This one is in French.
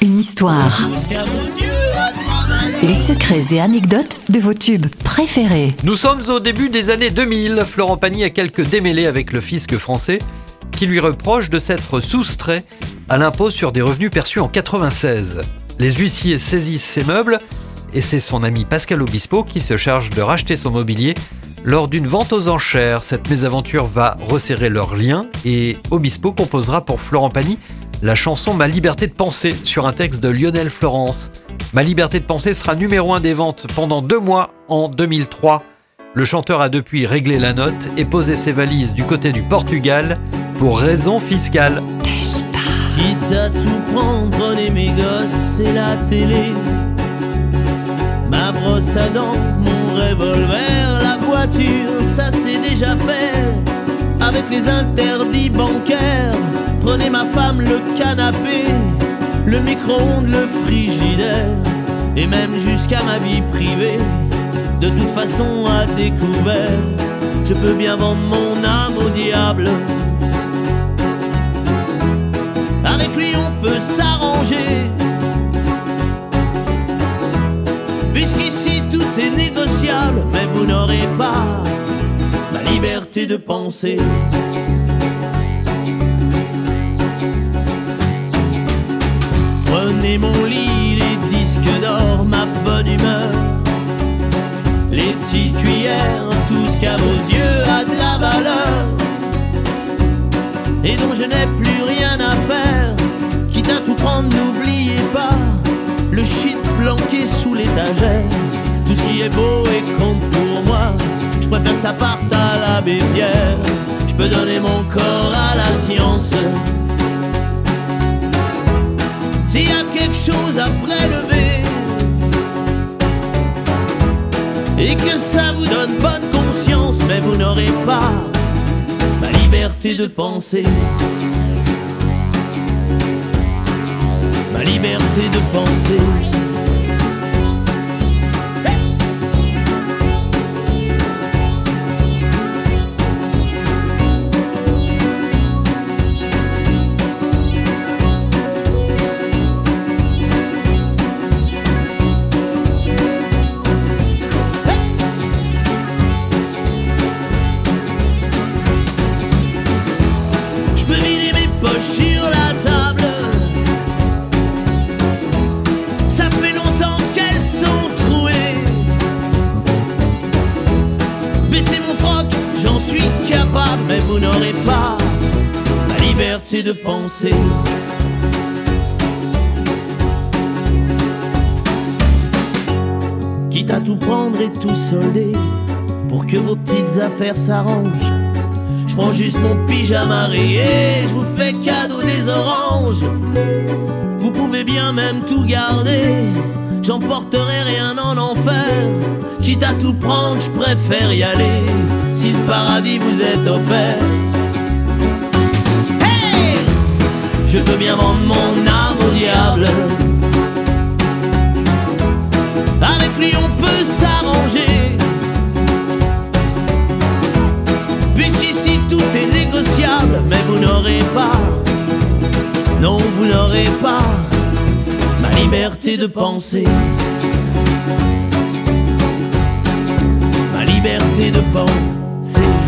Une histoire. Les secrets et anecdotes de vos tubes préférés. Nous sommes au début des années 2000. Florent Pagny a quelques démêlés avec le fisc français qui lui reproche de s'être soustrait à l'impôt sur des revenus perçus en 96. Les huissiers saisissent ses meubles et c'est son ami Pascal Obispo qui se charge de racheter son mobilier lors d'une vente aux enchères. Cette mésaventure va resserrer leurs liens et Obispo composera pour Florent Pagny la chanson Ma liberté de penser sur un texte de Lionel Florence. Ma liberté de penser sera numéro un des ventes pendant deux mois en 2003. Le chanteur a depuis réglé la note et posé ses valises du côté du Portugal pour raisons fiscales. Quitte à tout prendre, prenez mes et la télé. Ma brosse à dents, mon revolver, la voiture, ça c'est déjà fait. Avec les interdits prenez ma femme, le canapé, le micro-ondes, le frigidaire, et même jusqu'à ma vie privée. De toute façon, à découvert, je peux bien vendre mon âme au diable. Avec lui, on peut s'arranger. Puisqu'ici tout est négociable, mais vous n'aurez pas ma liberté de penser. Prenez mon lit, les disques d'or, ma bonne humeur, les petites cuillères, tout ce qu'à vos yeux a de la valeur et dont je n'ai plus rien à faire. Quitte à tout prendre, n'oubliez pas le shit planqué sous l'étagère. Tout ce qui est beau et compte pour moi, je préfère que ça parte à la Pierre. Je peux donner mon corps à la science. S'il y a quelque chose à prélever et que ça vous donne bonne conscience, mais vous n'aurez pas ma liberté de penser. Ma liberté de penser. Sur la table. Ça fait longtemps qu'elles sont trouées. Baisser mon froc, j'en suis capable, mais vous n'aurez pas la liberté de penser. Quitte à tout prendre et tout solder pour que vos petites affaires s'arrangent. Je prends juste mon pyjama rayé, je vous fais cadeau des oranges. Vous pouvez bien même tout garder, j'emporterai rien en enfer. Quitte à tout prendre, je préfère y aller, si le paradis vous est offert. Je peux bien vendre mon âme au diable. Avec lui on peut s'arranger. Tout est négociable, mais vous n'aurez pas, non, vous n'aurez pas ma liberté de penser. Ma liberté de penser.